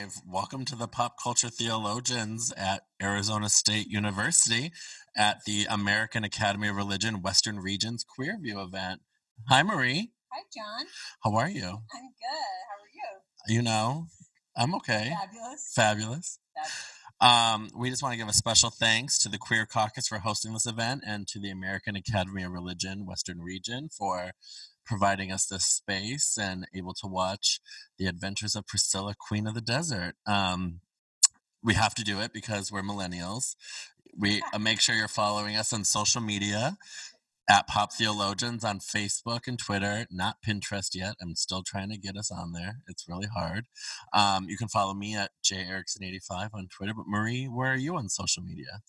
All right, live. Welcome to the Pop Culture Theologians at Arizona State University at the American Academy of Religion Western Regions Queer View event. Hi, Marie. Hi, John. How are you? I'm good. How are you? You know, I'm okay. Fabulous. Fabulous. Fabulous. Um, we just want to give a special thanks to the Queer Caucus for hosting this event and to the American Academy of Religion Western Region for providing us this space and able to watch the adventures of Priscilla, Queen of the Desert. Um, we have to do it because we're millennials. We uh, make sure you're following us on social media at Pop Theologians on Facebook and Twitter, not Pinterest yet. I'm still trying to get us on there. It's really hard. Um, you can follow me at jerickson85 on Twitter. But Marie, where are you on social media?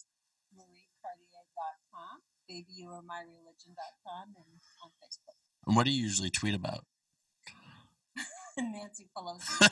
MarieCartier.com, babyouaremyreligion.com, and on Facebook. And what do you usually tweet about? Nancy Pelosi.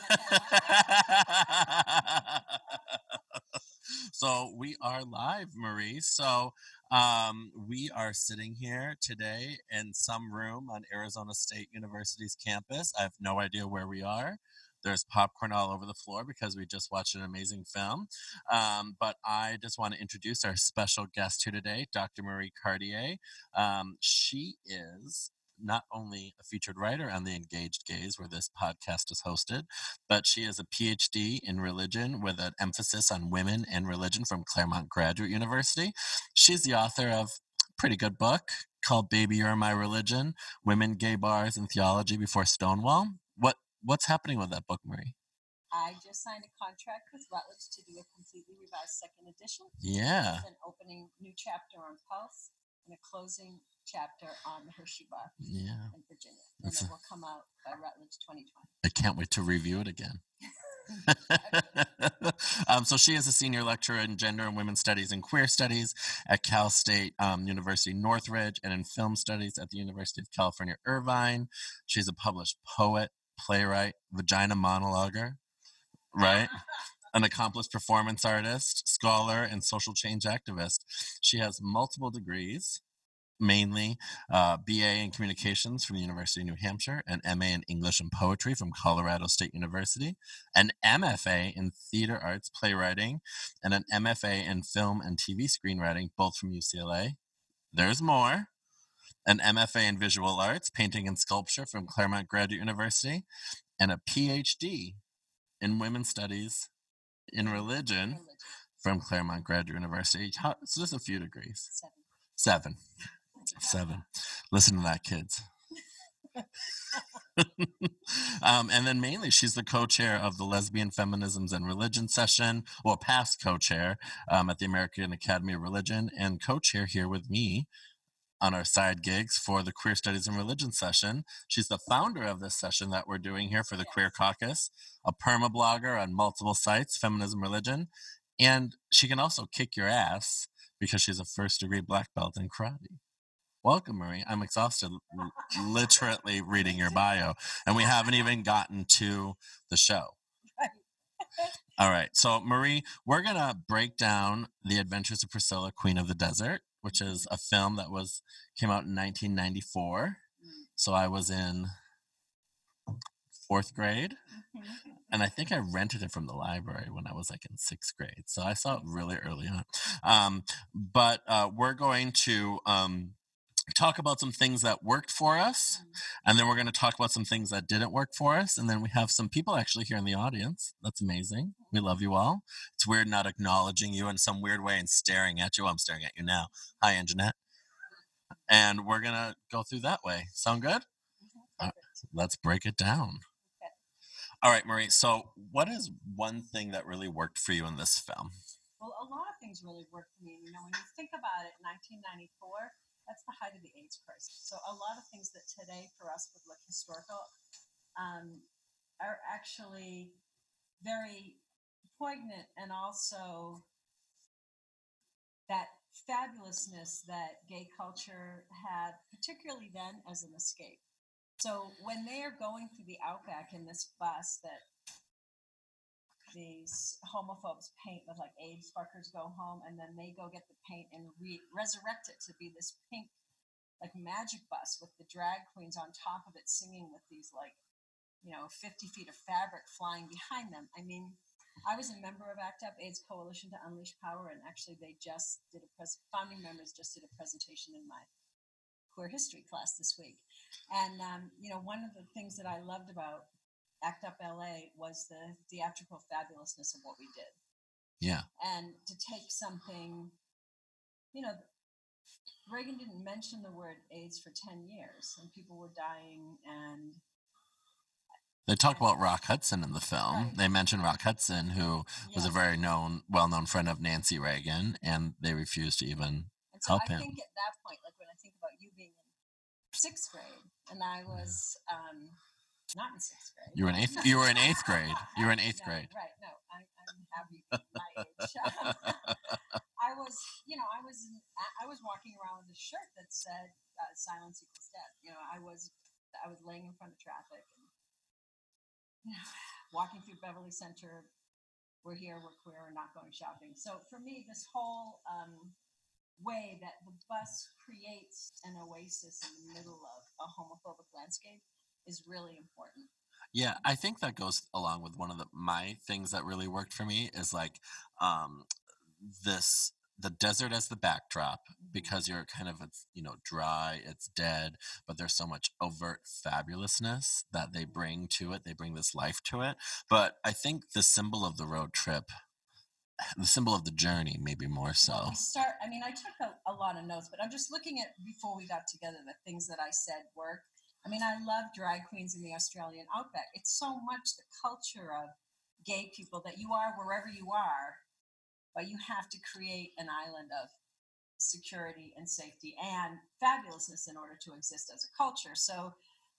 so we are live, Marie. So um, we are sitting here today in some room on Arizona State University's campus. I have no idea where we are. There's popcorn all over the floor because we just watched an amazing film. Um, but I just want to introduce our special guest here today, Dr. Marie Cartier. Um, she is not only a featured writer on the Engaged Gays, where this podcast is hosted, but she has a PhD in religion with an emphasis on women and religion from Claremont Graduate University. She's the author of a pretty good book called Baby You're My Religion Women, Gay Bars, and Theology Before Stonewall. What What's happening with that book, Marie? I just signed a contract with Routledge to do a completely revised second edition. Yeah. With an opening new chapter on Pulse and a closing chapter on the Hershey Bar Yeah. in Virginia. And That's it will come out by Routledge 2020. I can't wait to review it again. um, so she is a senior lecturer in gender and women's studies and queer studies at Cal State um, University Northridge and in film studies at the University of California Irvine. She's a published poet, playwright, vagina monologuer, right? An accomplished performance artist, scholar, and social change activist. She has multiple degrees, mainly uh, BA in communications from the University of New Hampshire, an MA in English and poetry from Colorado State University, an MFA in theater arts playwriting, and an MFA in film and TV screenwriting, both from UCLA. There's more. An MFA in visual arts, painting and sculpture from Claremont Graduate University, and a PhD in women's studies in religion from Claremont Graduate University. So just a few degrees. Seven. Seven. Seven. Listen to that, kids. um, and then mainly, she's the co-chair of the Lesbian Feminisms and Religion session, or past co-chair um, at the American Academy of Religion, and co-chair here with me on our side gigs for the Queer Studies and Religion session. She's the founder of this session that we're doing here for the Queer Caucus, a perma blogger on multiple sites, feminism, religion, and she can also kick your ass because she's a first degree black belt in karate. Welcome, Marie. I'm exhausted literally reading your bio, and we haven't even gotten to the show. All right. So, Marie, we're going to break down The Adventures of Priscilla, Queen of the Desert, which is a film that was came out in 1994. Mm. So, I was in fourth grade, Mhm. and I think I rented it from the library when I was like in sixth grade. So, I saw it really early on. Um, but uh, we're going to um, talk about some things that worked for us, Mm. and then we're going to talk about some things that didn't work for us. And then we have some people actually here in the audience. That's amazing. We love you all. It's weird not acknowledging you in some weird way and staring at you. I'm staring at you now. Hi, Anjanette. And we're going to go through that way. Sound good? Mhm. Uh, Let's break it down. Okay. All right, Marie. So, what is one thing that really worked for you in this film? Well, a lot of things really worked for me. You know, when you think about it, 1994, that's the height of the AIDS crisis. So a lot of things that today for us would look historical um, are actually very poignant and also that fabulousness that gay culture had, particularly then as an escape. So when they are going through the outback in this bus that these homophobes paint with like AIDS fuckers go home and then they go get the paint and re- resurrect it to be this pink like magic bus with the drag queens on top of it singing with these like you know, 50 feet of fabric flying behind them. I mean, I was a member of ACT UP AIDS Coalition to Unleash Power, and actually, they just did a pres- founding members just did a presentation in my queer history class this week. And um, you know, one of the things that I loved about ACT UP LA was the theatrical fabulousness of what we did, Yeah. and to take something, you know. Reagan didn't mention the word AIDS for 10 years, and people were dying, and They talk about Rock Hudson in the film. Right. They mention Rock Hudson, who was a very known, well-known friend of Nancy Reagan, and they refused to even. And so help I him. think at that point, like when I think about you being in sixth grade, and I was um, not in sixth grade. You were in eighth. You were in eighth grade. You were in eighth No, grade. Right. No, I, I'm happy with my age. I was, you know, I was, in, I was walking around with a shirt that said uh, "Silence equals death." You know, I was, I was laying in front of traffic and you know, walking through Beverly Center. We're here. We're queer. We're not going shopping. So for me, this whole um, way that the bus creates an oasis in the middle of a homophobic landscape is really important. Yeah, I think that goes along with one of the my things that really worked for me is like um this the desert as the backdrop because you're kind of it's you know dry it's dead but there's so much overt fabulousness that they bring to it they bring this life to it but i think the symbol of the road trip the symbol of the journey maybe more so start. I mean, I took a, a lot of notes, but I'm just looking at before we got together the things that I said work. I mean, I love drag queens in the Australian outback. It's so much the culture of gay people that you are wherever you are, but you have to create an island of security and safety and fabulousness in order to exist as a culture. So,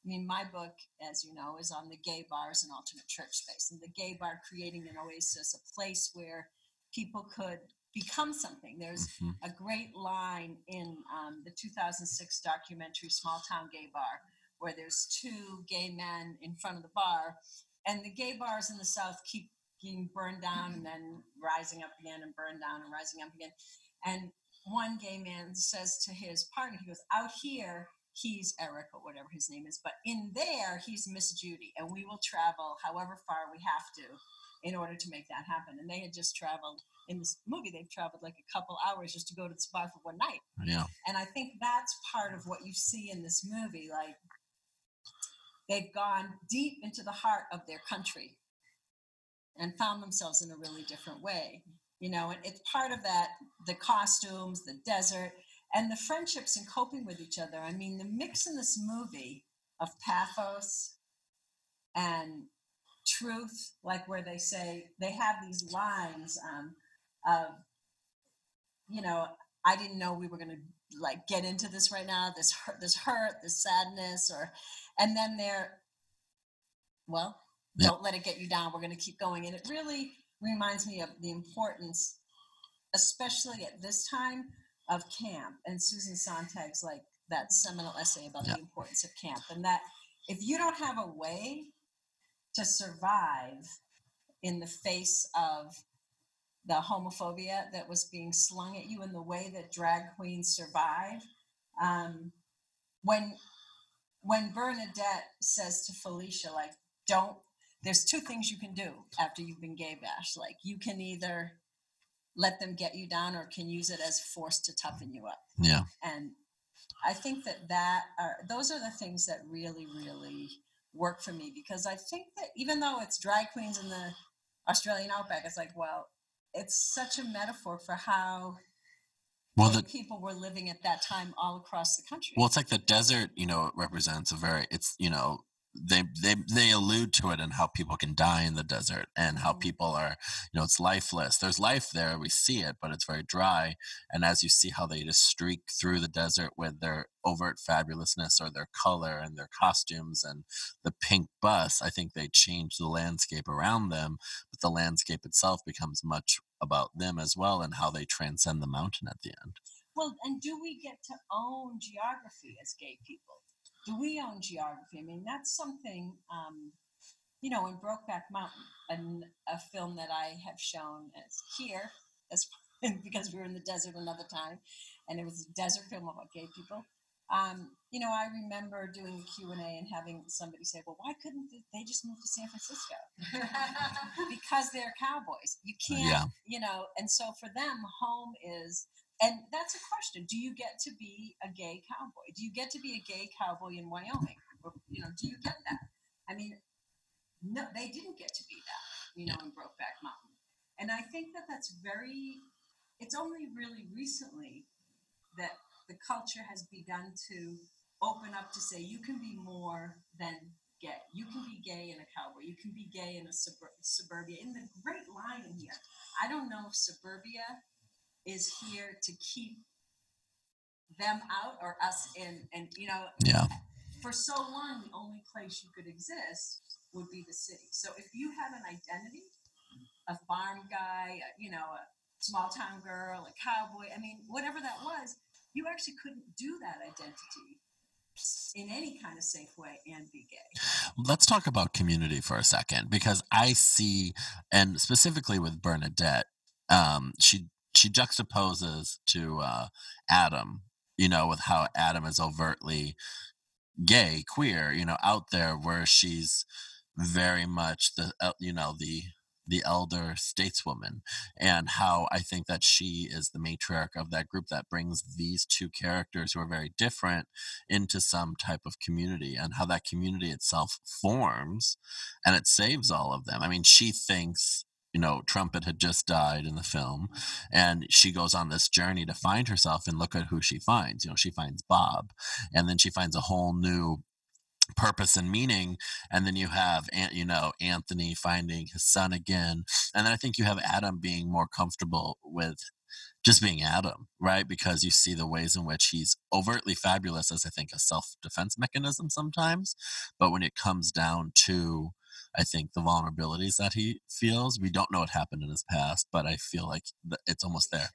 I mean, my book, as you know, is on the gay bars and alternate church space, and the gay bar creating an oasis, a place where people could become something. There's Mhm. a great line in um, the 2006 documentary Small Town Gay Bar, where there's two gay men in front of the bar, and the gay bars in the South keep being burned down and then rising up again and burned down and rising up again. And one gay man says to his partner, he goes, Out here, he's Eric or whatever his name is, but in there, he's Miss Judy, and we will travel however far we have to in order to make that happen. And they had just traveled in this movie, they've traveled like a couple hours just to go to the bar for one night. yeah And I think that's part of what you see in this movie. Like they've gone deep into the heart of their country and found themselves in a really different way. You know, and it's part of that the costumes, the desert, and the friendships and coping with each other. I mean, the mix in this movie of pathos and truth, like where they say they have these lines um, of, you know, I didn't know we were going to like get into this right now. This hurt, this hurt, this sadness, or, and then they're, well, Yeah. don't let it get you down. We're going to keep going, and it really reminds me of the importance, especially at this time, of camp. And Susan Sontag's like that seminal essay about Yeah. the importance of camp, and that if you don't have a way to survive in the face of the homophobia that was being slung at you and the way that drag queens survive. Um, when when Bernadette says to Felicia, like, don't there's two things you can do after you've been gay bashed. Like you can either let them get you down or can use it as force to toughen you up yeah and i think that that are those are the things that really really work for me because i think that even though it's drag queens in the australian outback it's like well it's such a metaphor for how well the people were living at that time all across the country. Well, it's like the desert, you know, it represents a very, it's, you know, they, they, they allude to it and how people can die in the desert and how Mhm. people are, you know, it's lifeless. There's life there. We see it, but it's very dry. And as you see how they just streak through the desert with their overt fabulousness or their color and their costumes and the pink bus, I think they change the landscape around them, but the landscape itself becomes much about them as well and how they transcend the mountain at the end. well and do we get to own geography as gay people do we own geography i mean that's something um, you know in brokeback mountain an, a film that i have shown as here as because we were in the desert another time and it was a desert film about gay people Um, you know, I remember doing Q and A and having somebody say, "Well, why couldn't they just move to San Francisco?" because they're cowboys. You can't, Yeah. you know. And so for them, home is, and that's a question: Do you get to be a gay cowboy? Do you get to be a gay cowboy in Wyoming? Or, you know, do you get that? I mean, no, they didn't get to be that, you know, in Brokeback Mountain. And I think that that's very. It's only really recently that the culture has begun to open up to say you can be more than gay. You can be gay in a cowboy. You can be gay in a subur- suburbia. In the great line in here, I don't know if suburbia is here to keep them out or us in. And you know, Yeah. for so long, the only place you could exist would be the city. So if you had an identity, a farm guy, a, you know, a small town girl, a cowboy, I mean, whatever that was, you actually couldn't do that identity in any kind of safe way and be gay. Let's talk about community for a second because I see, and specifically with Bernadette, um, she she juxtaposes to uh, Adam, you know, with how Adam is overtly gay, queer, you know, out there, where she's very much the uh, you know the the elder stateswoman and how I think that she is the matriarch of that group that brings these two characters who are very different into some type of community and how that community itself forms and it saves all of them. I mean, she thinks, you know, Trumpet had just died in the film and she goes on this journey to find herself and look at who she finds. You know, she finds Bob and then she finds a whole new purpose and meaning and then you have you know anthony finding his son again and then i think you have adam being more comfortable with just being adam right because you see the ways in which he's overtly fabulous as i think a self-defense mechanism sometimes but when it comes down to i think the vulnerabilities that he feels we don't know what happened in his past but i feel like it's almost there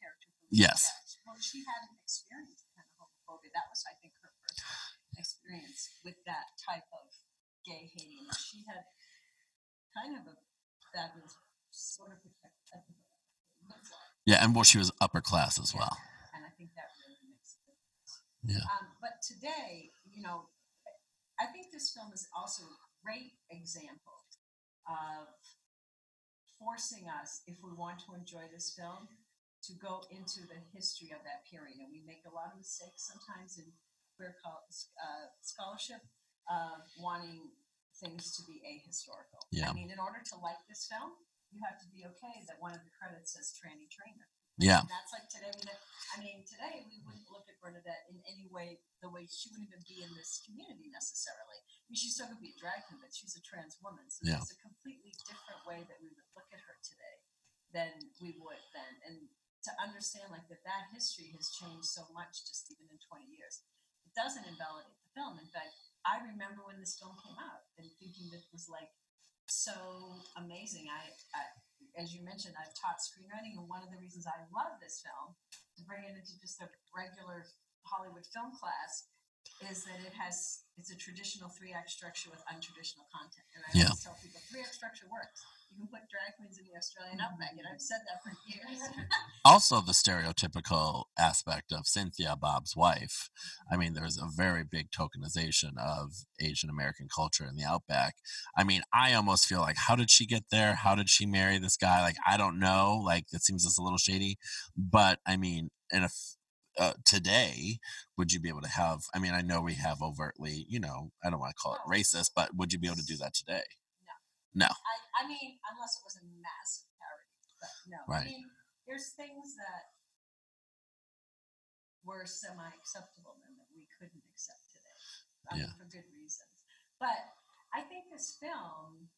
character. Yes. Yeah, Well, she had an experience kind of homophobia. That was, I think, her first experience with that type of gay hating. She had kind of a fabulous sort of yeah and well she was upper class as Yeah. well and I think that really makes a difference. Yeah. Um, but today, you know, I think this film is also great example of forcing us, if we want to enjoy this film, to go into the history of that period. And we make a lot of mistakes sometimes in queer uh, scholarship of wanting things to be ahistorical. Yeah. I mean, in order to like this film, you have to be okay that one of the credits says tranny trainer. yeah And that's like today. We I mean, today we wouldn't look at Bernadette in any way the way she wouldn't even be in this community necessarily. I mean, she's still going to be a drag queen, but she's a trans woman. So Yeah. it's a completely different way that we would look at her today than we would then. And to understand like that that history has changed so much just even in 20 years. It doesn't invalidate the film. In fact, I remember when this film came out and thinking that it was like so amazing. I, I as you mentioned, I've taught screenwriting, and one of the reasons I love this film to bring it into just a regular Hollywood film class is that it has it's a traditional three act structure with untraditional content. And I Yeah. always tell people three act structure works. You can put drag queens in the Australian outback, and I've said that for years. also the stereotypical aspect of Cynthia Bob's wife. I mean, there's a very big tokenization of Asian American culture in the outback. I mean, I almost feel like how did she get there? How did she marry this guy? Like I don't know. Like it seems just a little shady. But I mean, and if uh, today would you be able to have i mean i know we have overtly you know i don't want to call it racist but would you be able to do that today no I, I mean, unless it was a massive parody, but no. Right. I mean, there's things that were semi-acceptable then that we couldn't accept today, Yeah. for good reasons. But I think this film,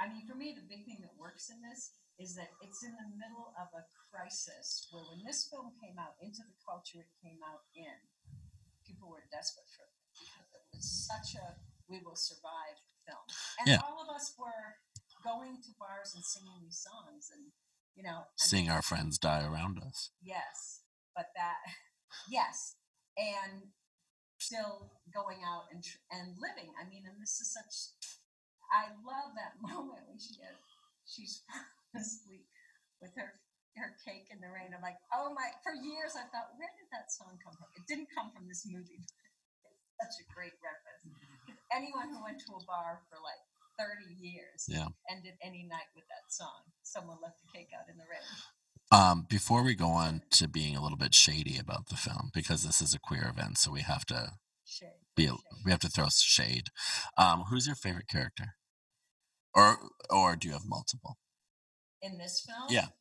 I mean, for me, the big thing that works in this is that it's in the middle of a crisis where when this film came out into the culture it came out in, people were desperate for it because it was such a we will survive film. And Yeah. all of us were going to bars and singing these songs and you know seeing our friends die around us yes but that yes and still going out and and living i mean and this is such i love that moment when she has she's asleep with her her cake in the rain. I'm like, oh my! For years, I thought, where did that song come from? It didn't come from this movie. It's such a great reference. Anyone who went to a bar for like 30 years Yeah. ended any night with that song. Someone left the cake out in the rain. Um, before we go on to being a little bit shady about the film, because this is a queer event, so we have to Shade. be a, shade. we have to throw shade. Um, who's your favorite character? Or or do you have multiple? In this film? Yeah.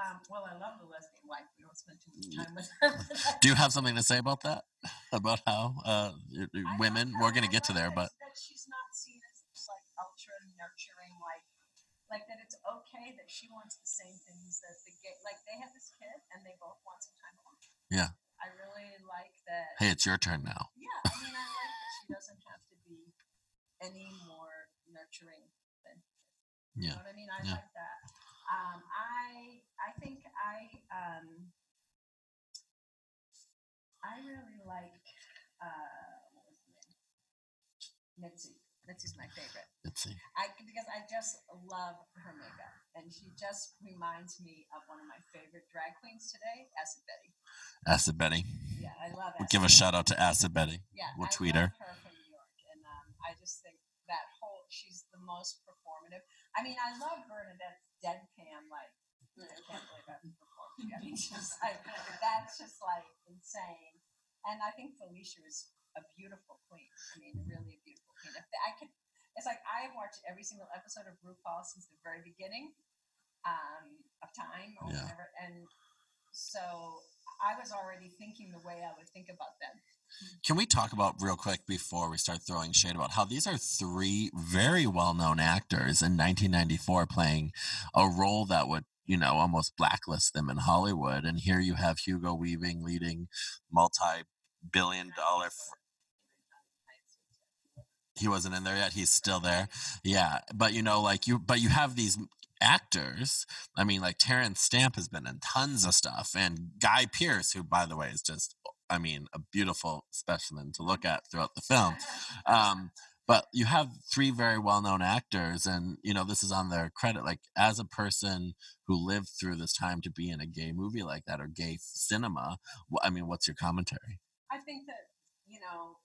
Um, well, I love the lesbian wife. We don't spend too much time with her. Do you have something to say about that? About how uh, y- y- I women? We're gonna get to there, but that she's not seen as just like ultra nurturing, like like that. It's okay that she wants the same things that the gay. Like they have this kid and they both want some time alone. Yeah. I really like that. hey, it's your turn now. Yeah, I mean, I like that she doesn't have to be any more nurturing than. You Yeah. know what I mean? I Yeah. like that. Um, I I think I um I really like uh what was the name? Mitzi. Mitzi's my favorite. Let's. I because I just love her makeup, and she just reminds me of one of my favorite drag queens today, Acid Betty. Acid Betty. Yeah, I love. We'll give a shout out to Acid Betty. Yeah, We'll I tweet her. her from New York, and um, I just think that whole she's the most performative. I mean, I love Bernadette's deadpan, like I can't believe I've performed. I mean, just like that's just like insane. And I think Felicia is a beautiful queen. I mean, really a beautiful queen. If I could, it's like I have watched every single episode of RuPaul since the very beginning um, of time or Yeah. whatever, and so I was already thinking the way I would think about them. Can we talk about real quick before we start throwing shade about how these are three very well-known actors in 1994 playing a role that would you know almost blacklist them in Hollywood, and here you have Hugo Weaving leading multi-billion dollar. Fr- he wasn't in there yet. He's still there. Yeah, but you know, like you, but you have these actors. I mean, like Terence Stamp has been in tons of stuff, and Guy Pearce, who, by the way, is just, I mean, a beautiful specimen to look at throughout the film. Um, but you have three very well-known actors, and you know this is on their credit. Like as a person who lived through this time to be in a gay movie like that or gay cinema, I mean, what's your commentary? I think that you know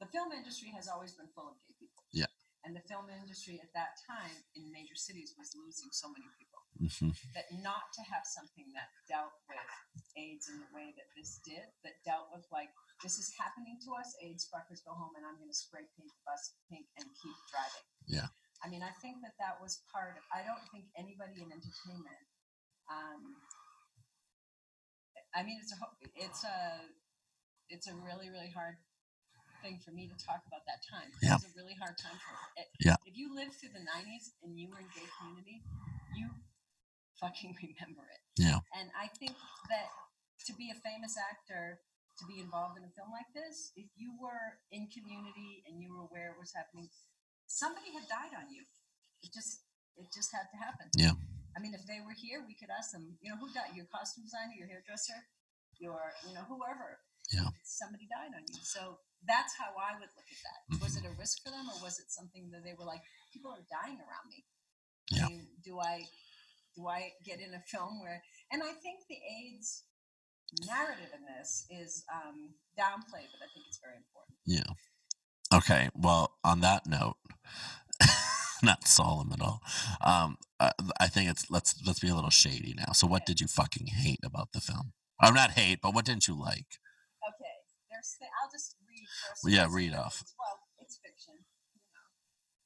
the film industry has always been full of gay people. Yeah. And the film industry at that time in major cities was losing so many people hmm that not to have something that dealt with AIDS in the way that this did, that dealt with like this is happening to us, AIDS fuckers go home and I'm going to spray paint the bus pink and keep driving. Yeah. I mean, I think that that was part of. I don't think anybody in entertainment. Um, I mean, it's a it's a it's a really really hard thing for me to talk about that time. Yeah. It was a really hard time for it. Yeah. If you lived through the '90s and you were in gay community, you fucking remember it. Yeah. And I think that to be a famous actor, to be involved in a film like this, if you were in community and you were aware it was happening, somebody had died on you. It just it just had to happen. Yeah. I mean, if they were here, we could ask them, you know, who died? Your costume designer, your hairdresser, your, you know, whoever. Yeah. Somebody died on you. So that's how I would look at that. Was Mm-hmm. it a risk for them or was it something that they were like, people are dying around me? Yeah. I mean, do I do I get in a film where and I think the AIDS narrative in this is um downplayed, but I think it's very important. Yeah. Okay. Well, on that note, not solemn at all. Um, I, I think it's let's let's be a little shady now. So, what did you fucking hate about the film? Or not hate, but what didn't you like? Okay. There's th- I'll just read first. Well, yeah, read off. Well, it's fiction. You know.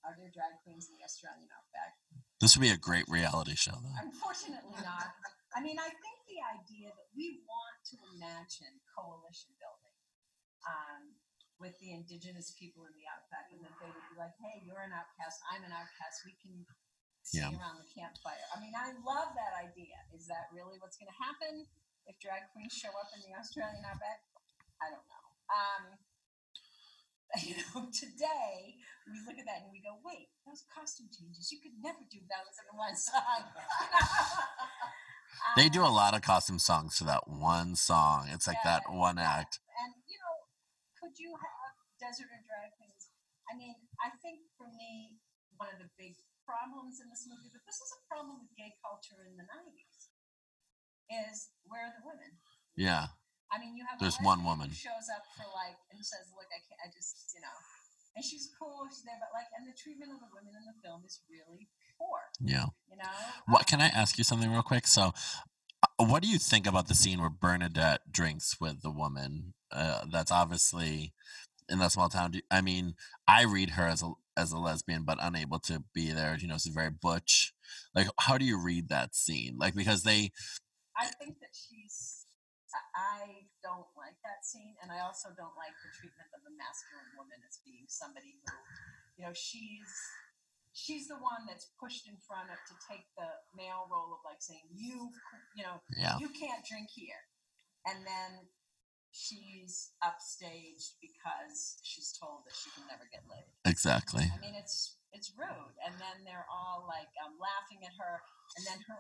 Are there drag queens in the Australian outback? This would be a great reality show, though. Unfortunately not. I mean, I think the idea that we want to imagine coalition building um, with the indigenous people in the outback, and that they would be like, "Hey, you're an outcast. I'm an outcast. We can Yeah. around the campfire." I mean, I love that idea. Is that really what's going to happen if drag queens show up in the Australian outback? I don't know. Um, you know, today we look at that and we go, "Wait, those costume changes. You could never do those in one song." They do a lot of costume songs to that one song. It's like that one yeah. act. And you know, could you have uh, desert and drag queens? I mean, I think for me, one of the big problems in this movie, but this is a problem with gay culture in the '90s. Is where are the women? Yeah. I mean, you have There's one woman. who shows up for like and says, "Look, I can't. I just, you know." And she's cool. She's there, but like, and the treatment of the women in the film is really poor. Yeah. You know. What Um, can I ask you something real quick? So, uh, what do you think about the scene where Bernadette drinks with the woman? Uh, that's obviously in that small town. I mean, I read her as a as a lesbian, but unable to be there. You know, she's very butch. Like, how do you read that scene? Like, because they, I think that she's. I- don't like that scene, and I also don't like the treatment of a masculine woman as being somebody who, you know, she's she's the one that's pushed in front of to take the male role of like saying you, you know, yeah, you can't drink here, and then she's upstaged because she's told that she can never get laid. exactly. I mean, it's it's rude, and then they're all like um, laughing at her, and then her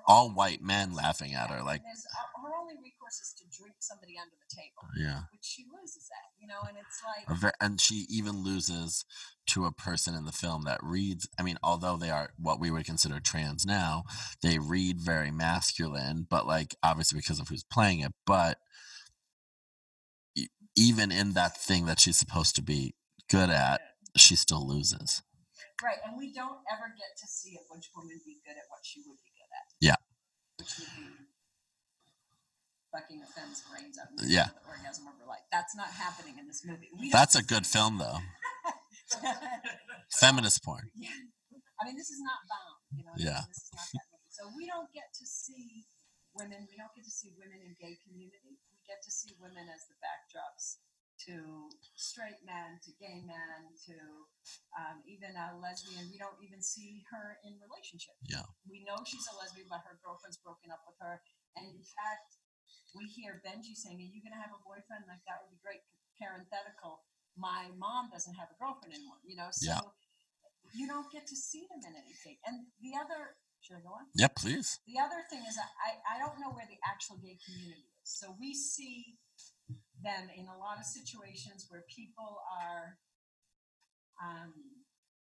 All white men laughing at her, like, uh, her only recourse is to drink somebody under the table, yeah. which she loses at, you know, and it's like ver- and she even loses to a person in the film that reads i mean although they are what we would consider trans now they read very masculine but like obviously because of who's playing it but even in that thing that she's supposed to be good at she still loses right, and we don't ever get to see a butch woman be good at what she would be good at. Yeah. Which fucking a brains out. and Yeah. the orgasm of her life. That's not happening in this movie. We that's a good film though feminist porn Yeah. I mean, this is not bound, you know. what I Yeah. This is not that movie. So we don't get to see women. We don't get to see women in gay community. We get to see women as the backdrops to straight men, to gay men, to um, even a lesbian. We don't even see her in relationship. Yeah. We know she's a lesbian, but her girlfriend's broken up with her. And in fact, we hear Benji saying, "Are you going to have a boyfriend? Like that would be great." Parenthetical. My mom doesn't have a girlfriend anymore. You know, so Yeah. you don't get to see them in anything. And the other, should I go on? yeah please The other thing is, I, I don't know where the actual gay community is. So we see them in a lot of situations where people are, um,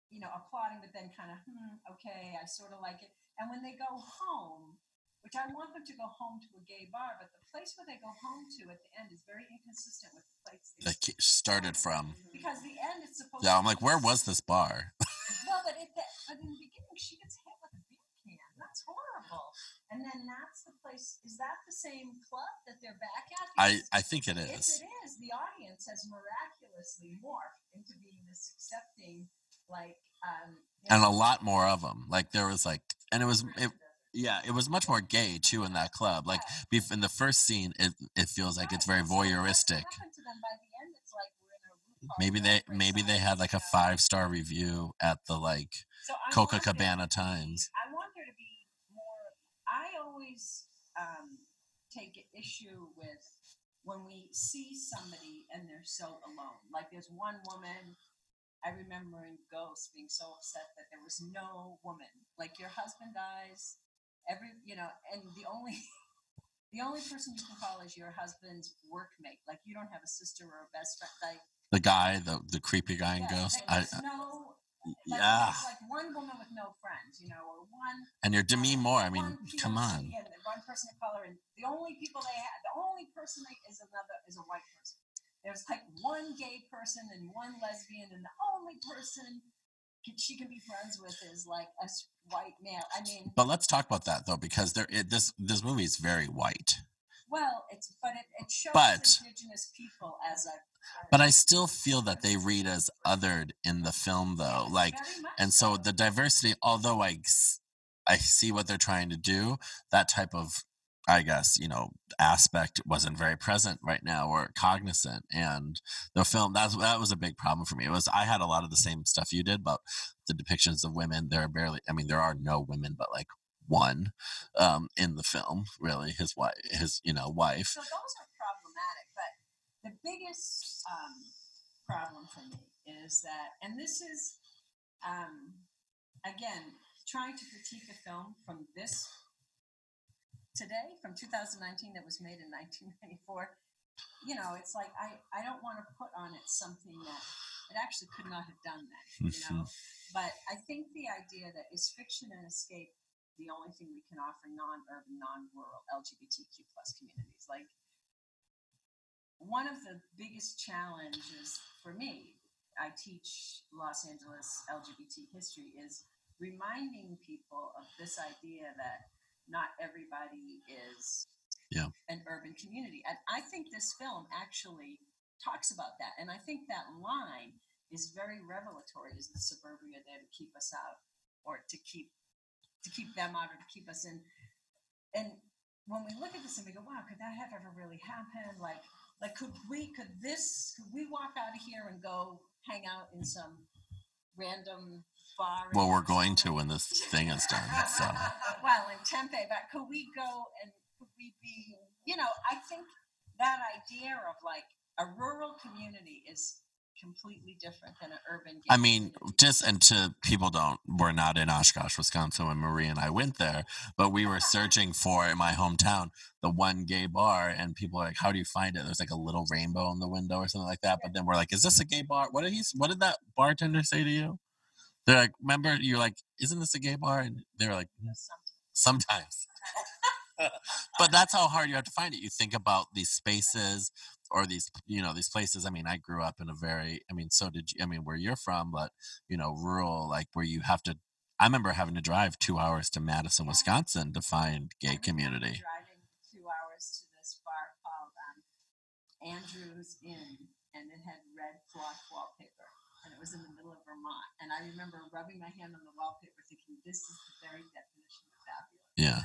you know, applauding, but then kind of, hmm, okay, I sort of like it. And when they go home, which I want them to go home to a gay bar, but the place where they go home to at the end is very inconsistent with the place they that started from because the end is supposed. yeah i'm like where was this bar well, but, it, but in the beginning, she gets hit with a beer can. That's horrible. And then that's the place. Is that the same club that they're back at? i Because i think it is. If it is, the audience has miraculously morphed into being this accepting, like, um, and a lot more of them like there was like and it was it, yeah it was much more gay too in that club like yeah, in the first scene it, it feels like it's very And so what voyeuristic happened to them by the end? It's like we're in a RuPaul maybe they maybe they had like a five star review at the like So Coca Cabana times I want there to be more. I always um, take issue with when we see somebody and they're so alone. Like there's one woman. I remember in Ghost being so upset that there was no woman. Like your husband dies, every you know, and the only the only person you can call is your husband's workmate. Like you don't have a sister or a best friend. Like the guy the the creepy guy in yeah, ghost i no. Like, yeah like one woman with no friends, you know, or one and you're demi moore i mean come on and one person of color, and the only people they have, the only person they, is another is a white person. There's like one gay person and one lesbian, and the only person can, she can be friends with is like a white male. I mean, but let's talk about that though because there it, this this movie is very white well, it's but it, it shows But- indigenous people as a. but i still feel that they read as othered in the film though Yes, like and so the diversity although I, I see what they're trying to do that type of i guess you know aspect wasn't very present right now or cognizant and the film that's that was a big problem for me it was i had a lot of the same stuff you did but the depictions of women there are barely i mean there are no women but like one um in the film really his wife his you know wife So those are problematic, but the biggest um, problem for me is that, and this is, um, again, trying to critique a film from this today, from 2019, that was made in 1994. You know, it's like I, I don't want to put on it something that it actually could not have done that. You know, But I think the idea that is fiction and escape the only thing we can offer non-urban, non-rural LGBTQ plus communities. Like one of the biggest challenges for me, I teach Los Angeles LGBT history, is reminding people of this idea that not everybody is Yeah. an urban community. And I think this film actually talks about that. And I think that line is very revelatory. Is the suburbia there to keep us out or to keep to keep them out or to keep us in? And when we look at this and we go, wow, could that have ever really happened? Like like could we could this could we walk out of here and go hang out in some random bar Well, we're going to when this thing is done. So well, in Tempe, but could we go and could we be, you know, I think that idea of like a rural community is completely different than an urban. gay I mean, just and to people don't we're not in Oshkosh, Wisconsin when Marie and I went there, but we were searching for in my hometown the one gay bar and people are like, How do you find it? There's like a little rainbow in the window or something like that. But then we're like, Is this a gay bar? What did he what did that bartender say to you? They're like, remember, you're like, isn't this a gay bar? And they're like, "Mm, sometimes. but that's how hard you have to find it. You think about these spaces or these, you know, these places. I mean, I grew up in a very, I mean, so did you, I mean, where you're from, but, you know, rural, like where you have to, I remember having to drive two hours to Madison, Yeah. Wisconsin to find gay community. Driving two hours to this bar called um, Andrews Inn, and it had red cloth wallpaper, and it was in the middle of Vermont. And I remember rubbing my hand on the wallpaper, thinking, "This is the very definition of fabulous." Yeah.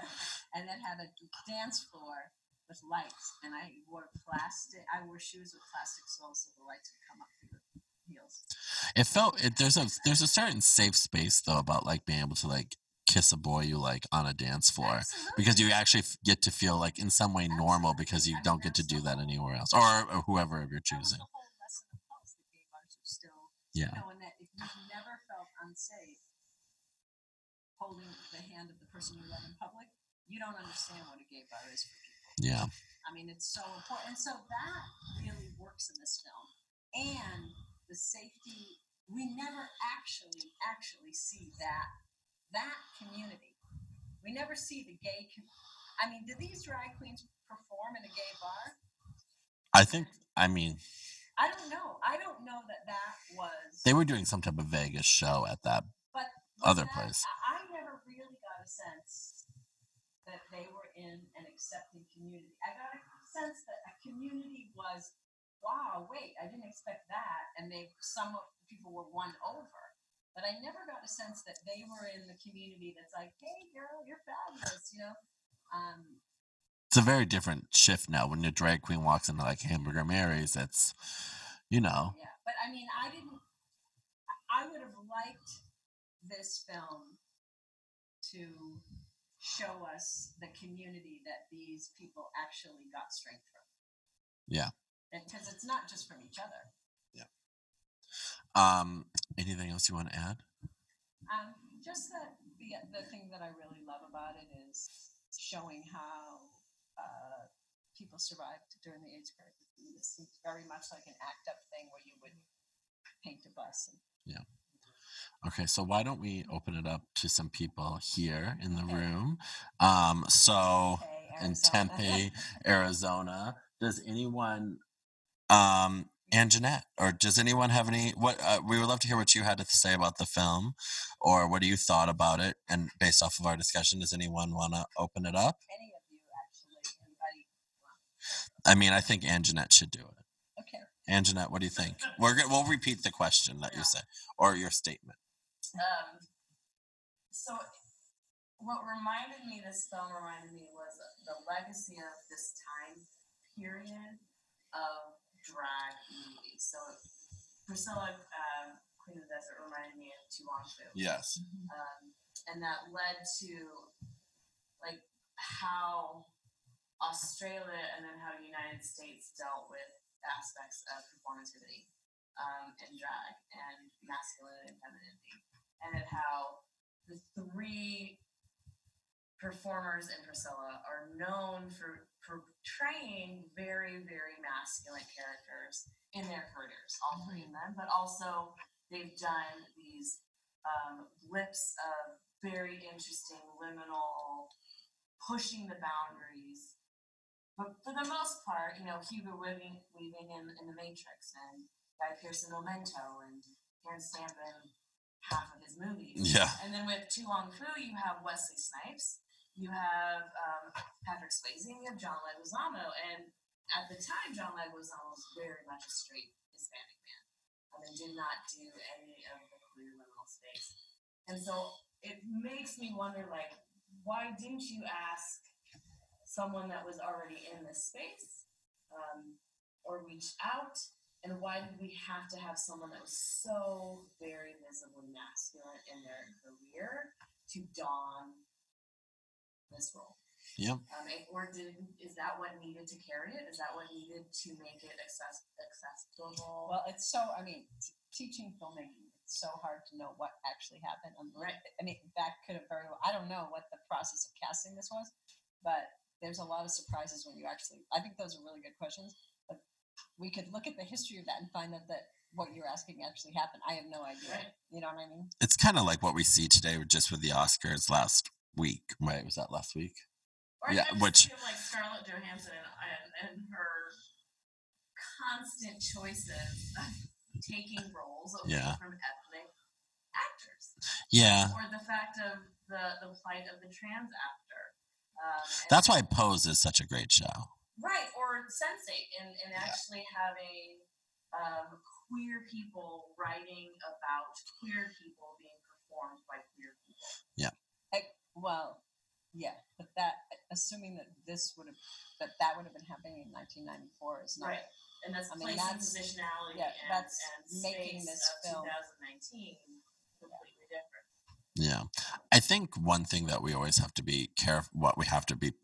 and it had a dance floor with lights, and I wore plastic. I wore shoes with plastic soles, so the lights would come up through the heels. It felt, it, there's a, there's a certain safe space though about like being able to like kiss a boy you like on a dance floor. because you actually get to feel like in some way normal because you don't get to do that anywhere else or, or whoever you're choosing the whole lesson of The gay bars are still yeah you know, and that if you've never felt unsafe holding the hand of the person you love in public, you don't understand what a gay bar is for people. Yeah I mean, it's so important. And so that really works in this film. And the safety, we never actually, actually see that, that community. We never see the gay, com- I mean, do these drag queens perform in a gay bar? i think i mean I don't know. I don't know that that was. they were doing some type of vegas show at that But other that- place. I I never really got a sense that they were in an accepting community. I got a sense that a community was, wow, wait, I didn't expect that, and they some of the people were won over. But I never got a sense that they were in the community that's like, hey, girl, you're fabulous, you know. Um, it's a very different shift now when the drag queen walks into like hamburger mary's it's you know Yeah, but I mean, I didn't. I would have liked this film to show us the community that these people actually got strength from. Yeah. Because it's not just from each other. Yeah. Um anything else you want to add Um, just that the the thing that I really love about it is showing how uh, people survived during the AIDS crisis. It seems very much like an act up thing where you would paint a bus and okay so why don't we open it up to some people here in the room um so in Tempe, Arizona. Does anyone, um, Anjanette, or does anyone have any? What uh, we would love to hear what you had to say about the film, or what do you thought about it? And based off of our discussion, does anyone want to open it up? Any of you actually, anybody? I mean, I think Anjanette should do it. Okay. Anjanette, what do you think? We're we'll repeat the question that you said or your statement. Um, so what reminded me, this film reminded me was the legacy of this time period of drag movies. So Priscilla, um, Queen of the Desert reminded me of To Wong Foo. Yes. Um, and that led to like how Australia and then how the United States dealt with aspects of performativity um, and drag and masculinity and femininity, and at how the three performers in Priscilla are known for portraying very, very masculine characters in their careers, all three of them, but also they've done these um, blips of very interesting liminal, pushing the boundaries. But for the most part, you know, Hugo Weaving, weaving in, in The Matrix and Guy Pearce in Memento and Karen Stamp in half of his movies. Yeah. And then with To Wong Foo, you have Wesley Snipes, you have um, Patrick Swayze, and you have John Leguizamo. And at the time, John Leguizamo was very much a straight Hispanic man um, and did not do any of the queer liminal space. And so it makes me wonder, like, why didn't you ask someone that was already in this space um, or reach out? And why did we have to have someone that was so very visibly masculine in their career to don this role? Yep. Um, or did is that what needed to carry it? Is that what needed to make it access, accessible? Well, it's so, I mean, t- teaching filmmaking, it's so hard to know what actually happened. Um, Right. I mean, that could have very well, I don't know what the process of casting this was, but there's a lot of surprises when you actually, I think those are really good questions. But we could look at the history of that and find out that what you're asking actually happened. I have no idea. Right. You know what I mean? It's kind of like what we see today with- just with the Oscars last week. Right? Was that last week? Or Yeah, I'm which- like Scarlett Johansson and, and, and her constant choices of taking roles away Yeah. from ethnic actors, Yeah. or the fact of the the plight of the trans actor. Um, That's why Pose is such a great show. Right, or Sense8, and and actually having um, queer people writing about queer people being performed by queer people. Yeah. I, well, yeah, but that, assuming that this would have, that that would have been happening in 1994 is not. Right. And that's I mean, place that's- positionality yeah, and, that's and making this of film. 2019 completely different. Yeah. I think one thing that we always have to be careful, what we have to be, v-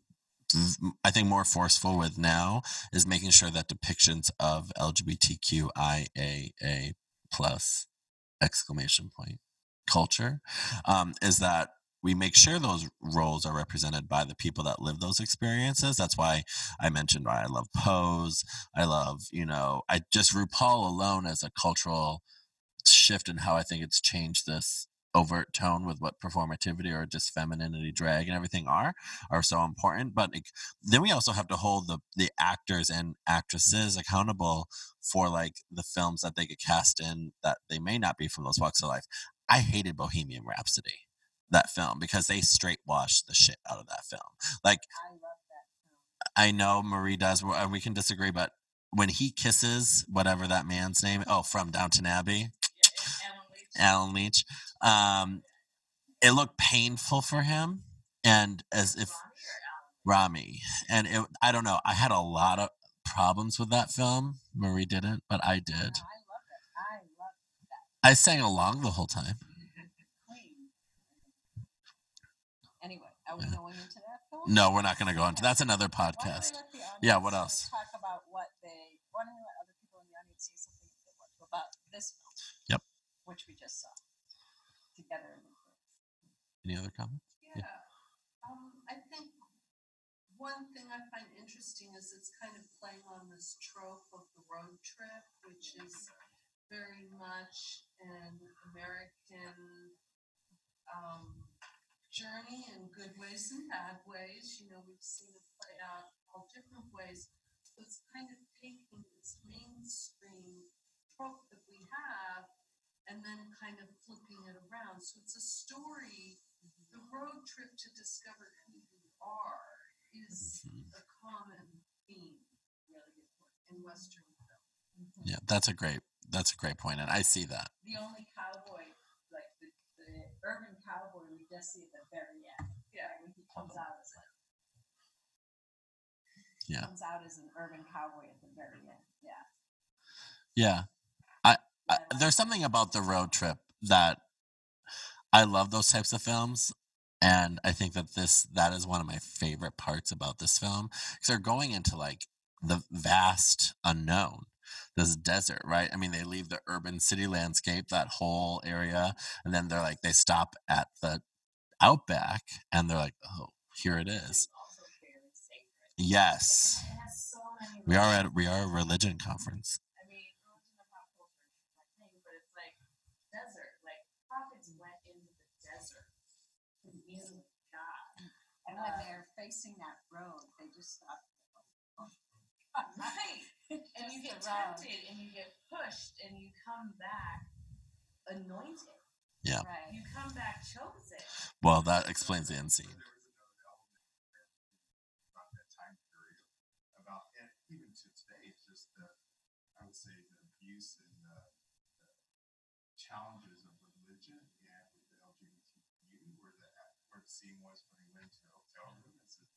I think, more forceful with now is making sure that depictions of LGBTQIAA plus exclamation point culture um, is that we make sure those roles are represented by the people that live those experiences. That's why I mentioned why I love Pose. I love, you know, I just RuPaul alone as a cultural shift in how I think it's changed this overt tone with what performativity or just femininity drag and everything are are so important but like, then we also have to hold the the actors and actresses accountable for like the films that they get cast in that they may not be from those walks of life i hated bohemian rhapsody that film because they straight washed the shit out of that film like I love that film. i know marie does we- and we can disagree but when he kisses whatever that man's name oh from downton abbey Yeah, and Leech. Allen Leech. Um, it looked painful for him, and as if Allen? Rami, and it, I don't know. I had a lot of problems with that film. Marie didn't, but I did. I love that. I love I sang along the whole time. Anyway, are we going into that film? No, we're not going to go into. That's another Why don't we podcast. Yeah, what else? Talk about what they. Why don't we let other people in the audience something they want to about this film? Yep. Which we just saw together in the group. Any other comments? Yeah, um, I think one thing I find interesting is it's kind of playing on this trope of the road trip, which is very much an American um, journey in good ways and bad ways. You know, we've seen it play out all different ways. So it's kind of taking this mainstream trope that we have and then kind of flipping it around. So it's a story the road trip to discover who you are is Mhm. a common theme really in Western film. Yeah, that's a great. That's a great point, and I see that. The only cowboy, like the, the urban cowboy, we just see at the very end. Yeah, when he comes out as like. Yeah. Comes out as an urban cowboy at the very end. Yeah. Yeah, I, I there's something about the road trip that I love those types of films. And I think that this that is one of my favorite parts about this film because they're going into like the vast unknown, this desert, right? I mean, they leave the urban city landscape, that whole area, and then they're like they stop at the outback, and they're like, oh, here it is. Yes, we are at we are a religion conference. I mean, religion and pop culture is my thing, but it's like new God. And when Uh, they're facing that road, they just stop. Oh right. And you get the tempted and you get pushed and you come back anointed. Yeah. Right. You come back chosen. Well, that explains the end scene. There was another element about that time period, about and even to today, it's just I would say, the abuse and the, the challenges of religion and with the LGBT community, where the where the scene was when he went to the hotel room and said,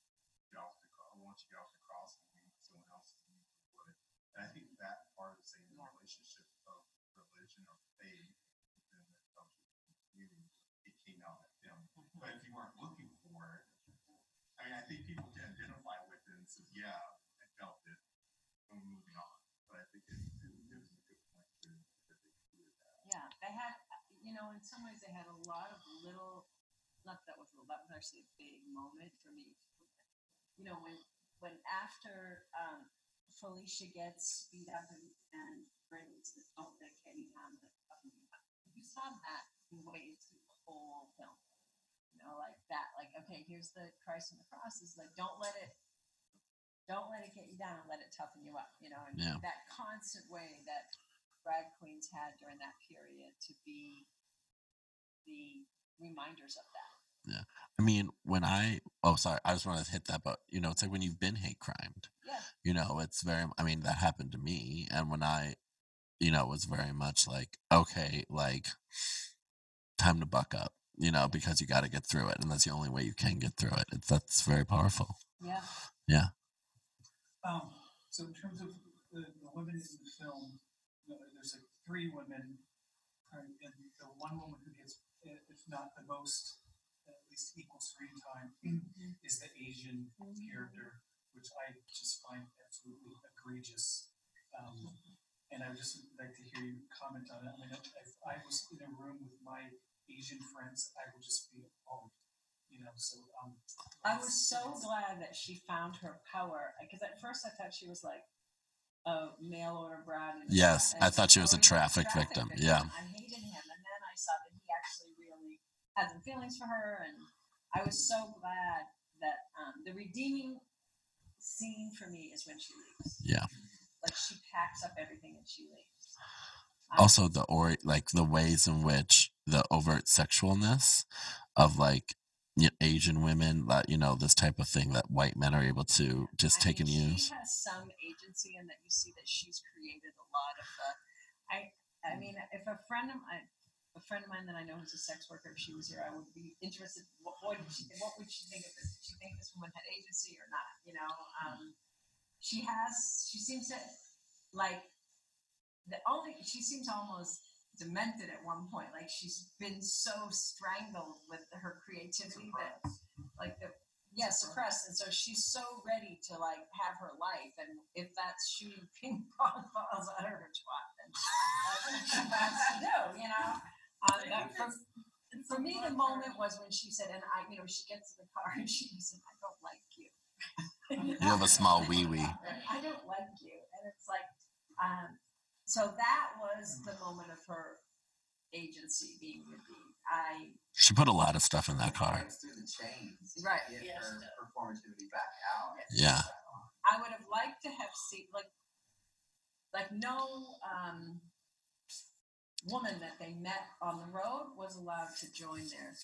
"Get off cross. You to get off the cross and leave someone else's need for it." And I think that part of saying the relationship of religion or faith within the community, it came out at them. But if you weren't looking for it, I mean, I think people can identify with it and say, yeah, I felt it. I'm moving on. But I think it, it, it was a good point to, that do that. Yeah, they had, you know, in some ways they had a lot of little, not that was, a- that was actually a big moment for me. You know, when, when after, um, Felicia gets beat up and, and Bernadette says, don't let Katie have the, you saw that in ways through the whole film. You know, like that, like, okay, here's the Christ on the cross, is like, don't let it, don't let it get you down, let it toughen you up, you know, and Yeah. that constant way that drag queens had during that period to be the reminders of that. I mean, when I oh sorry, I just wanted to hit that, but you know, it's like when you've been hate crimed. Yeah. You know, it's very. I mean, that happened to me, and when I, you know, it was very much like okay, like time to buck up. You know, because you got to get through it, and that's the only way you can get through it. It's, that's very powerful. Yeah. Yeah. Um, so in terms of the, the women in the film, you know, there's like three women, and the one woman who gets, i- if not the most, at least equal screen time, is the Asian character, which I just find absolutely egregious. Um, and I would just like to hear you comment on it. I mean, if, if I was in a room with my Asian friends, I would just be appalled. You know, so um. I was so glad that she found her power because at first I thought she was like a mail order bride. Yes, I thought she was a always traffic victim, yeah. I hated him, and then I saw that he actually really had some feelings for her, and I was so glad that um, the redeeming scene for me is when she leaves. Yeah. like she packs up everything and she leaves. Um, also the or like the ways in which the overt sexualness of like Asian women that you know this type of thing that white men are able to just I take and use. She has some agency in that you see that she's created a lot of the. I I mean, if a friend of mine, a friend of mine that I know who's a sex worker, if she was here, I would be interested. What, what would she What would she think of this? Did she think this woman had agency or not? You know, um, she has. She seems to like the only. She seems almost demented at one point. Like she's been so strangled with her creativity that, like the yeah, suppressed, and so she's so ready to like have her life, and if that's shooting ping pong balls at her twat, then that's what she wants to do, you know. Uh, that, for, for me, the moment was when she said, and I, you know, she gets in the car and she said, "I don't like you." You have a small wee wee. I don't like you, and it's like, um, so that was the moment of her agency being redeemed. I She put a lot of stuff in that car. Through the chains. Right. Get Yes, her performativity back out. Yeah. I would have liked to have seen like like no um woman that they met on the road was allowed to join their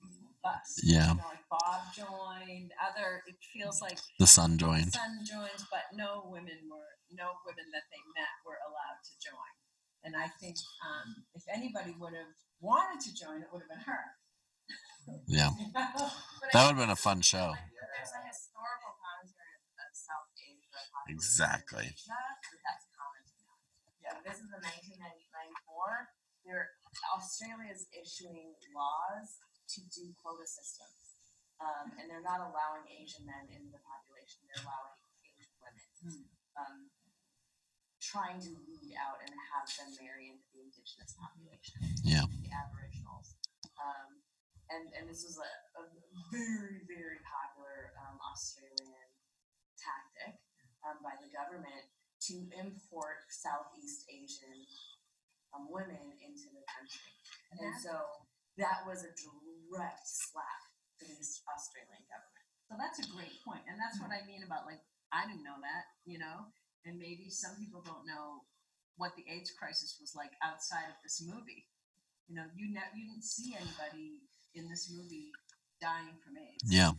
mm-hmm. bus. Yeah. You know, like Bob joined, other, it feels mm-hmm. like the son joined. The son joined, but no women were, no women that they met were allowed to join. And I think um, if anybody would have wanted to join, it would have been her. Yeah. that would have been a fun show. There's a historical commentary of South Asia. Exactly. Yeah, this is the 1990s war, there Australia is issuing laws to do quota systems, um, and they're not allowing Asian men in the population. They're allowing Asian women, hmm. um, trying to weed out and have them marry into the indigenous population, yeah. the Aboriginals. Um, and, and this was a, a very, very popular um, Australian tactic um, by the government to import Southeast Asian um, women into the country. And that- so that was a direct slap to the Australian government. So that's a great point, and that's what I mean about like I didn't know that, you know, and maybe some people don't know what the AIDS crisis was like outside of this movie. You know, you ne- you didn't see anybody in this movie dying from AIDS. Yeah,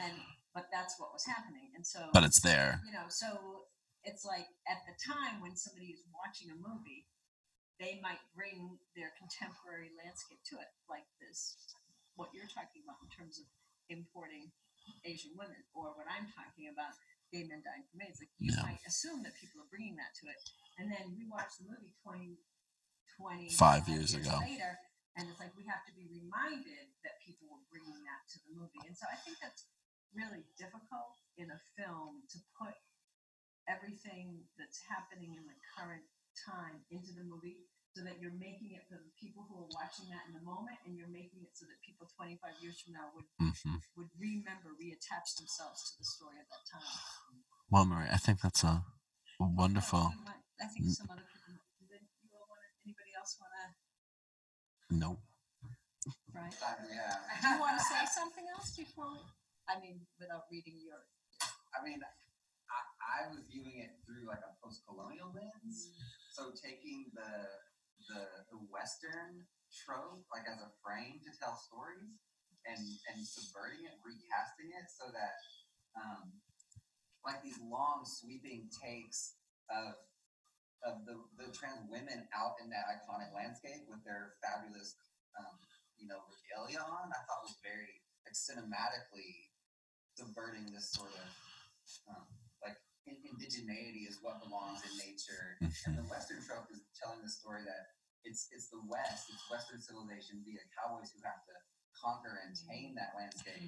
And but that's what was happening, and so but it's there. you know, so it's like at the time when somebody is watching a movie, they might bring their contemporary landscape to it, like this, what you're talking about in terms of importing Asian women, or what I'm talking about, gay men dying for AIDS. Like you Yeah. might assume that people are bringing that to it, and then we watch the movie 20, 20 Five years ago. later, and it's like we have to be reminded that people were bringing that to the movie, and so I think that's really difficult in a film to put everything that's happening in the current time into the movie so that you're making it for the people who are watching that in the moment and you're making it so that people 25 years from now would hmm would remember reattach themselves to the story of that time Well, Marie, I think that's a wonderful. I I think some other people did you all want to anybody else want to No. right Yeah. do you want to say something else before we I mean without reading your I mean, I, I was viewing it through like a post-colonial lens. So taking the, the the Western trope like as a frame to tell stories, and and subverting it, recasting it, so that um, like these long sweeping takes of of the the trans women out in that iconic landscape with their fabulous um, you know regalia on, I thought was very like cinematically subverting this sort of um, like indigeneity is what belongs in nature, and the Western trope is telling the story that it's it's the West, it's Western civilization via cowboys who have to conquer and tame that landscape.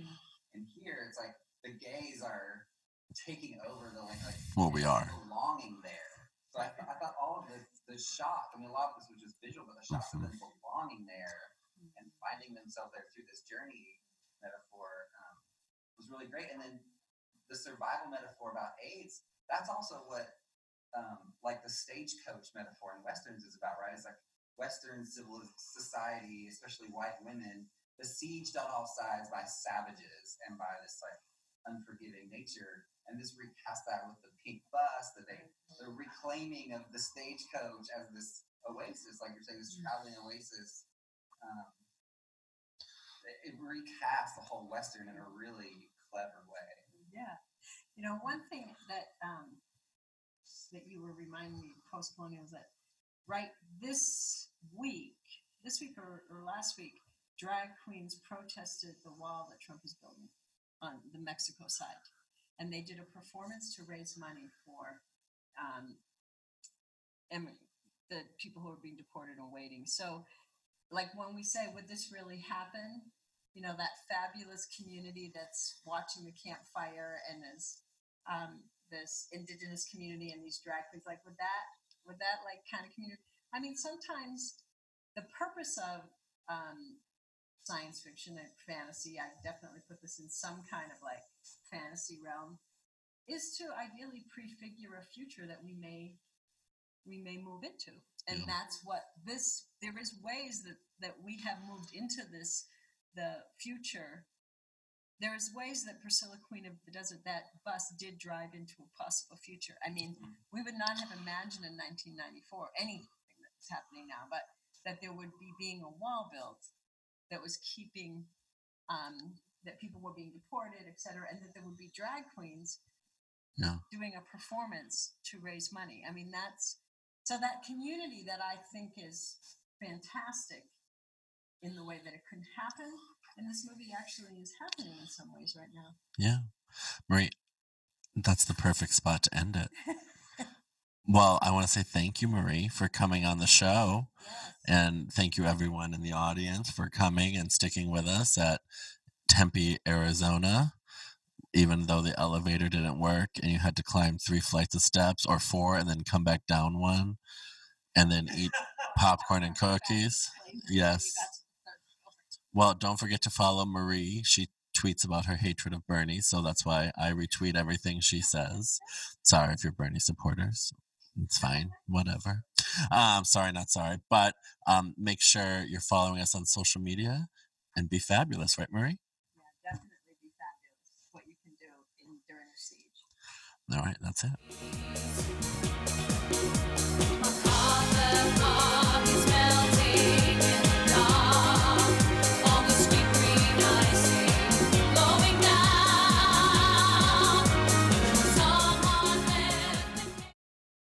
And here, it's like the gays are taking over the land, like Well, we are. belonging there. So I, th- I thought all of the the shots. I mean, a lot of this was just visual, but the shots of them belonging there and finding themselves there through this journey metaphor um, was really great. And then the survival metaphor about AIDS, that's also what um, like the stagecoach metaphor in westerns is about, right? It's like Western civil society, especially white women, besieged on all sides by savages and by this like unforgiving nature. And this recast that with the pink bus, that they the reclaiming of the stagecoach as this oasis, like you're saying, this traveling oasis. Um, it, it recast the whole Western in a really clever way. Yeah. You know, one thing that um, that you were reminding me post colonial is that right this week, this week or, or last week, drag queens protested the wall that Trump is building on the Mexico side. And they did a performance to raise money for um, the people who are being deported and waiting. So, like when we say, would this really happen? you know that fabulous community that's watching the campfire and is um, this indigenous community and these drag queens like would that would that like kind of community i mean sometimes the purpose of um, science fiction and fantasy i definitely put this in some kind of like fantasy realm is to ideally prefigure a future that we may we may move into. And Yeah. that's what this there is ways that that we have moved into this the future. There's ways that priscilla queen of the desert that bus did drive into a possible future. I mean we would not have imagined in 1994 anything that's happening now but that there would be being a wall built that was keeping um, that people were being deported et cetera and that there would be drag queens Yeah. doing a performance to raise money i mean that's so that community that i think is fantastic in the way that it could happen and this movie actually is happening in some ways right now Yeah. Marie, that's the perfect spot to end it. Well, I want to say thank you, Marie, for coming on the show. yes And thank you, everyone in the audience, for coming and sticking with us at Tempe, Arizona. Even though the elevator didn't work and you had to climb three flights of steps or four and then come back down one and then eat popcorn and cookies. Yes. Well, don't forget to follow Marie. She tweets about her hatred of Bernie, so that's why I retweet everything she says. Sorry if you're Bernie supporters it's fine, whatever. Um, sorry, not sorry. But um, make sure you're following us on social media and be fabulous, right, Marie? Yeah, definitely be fabulous. What you can do in, during the siege. All right, that's it.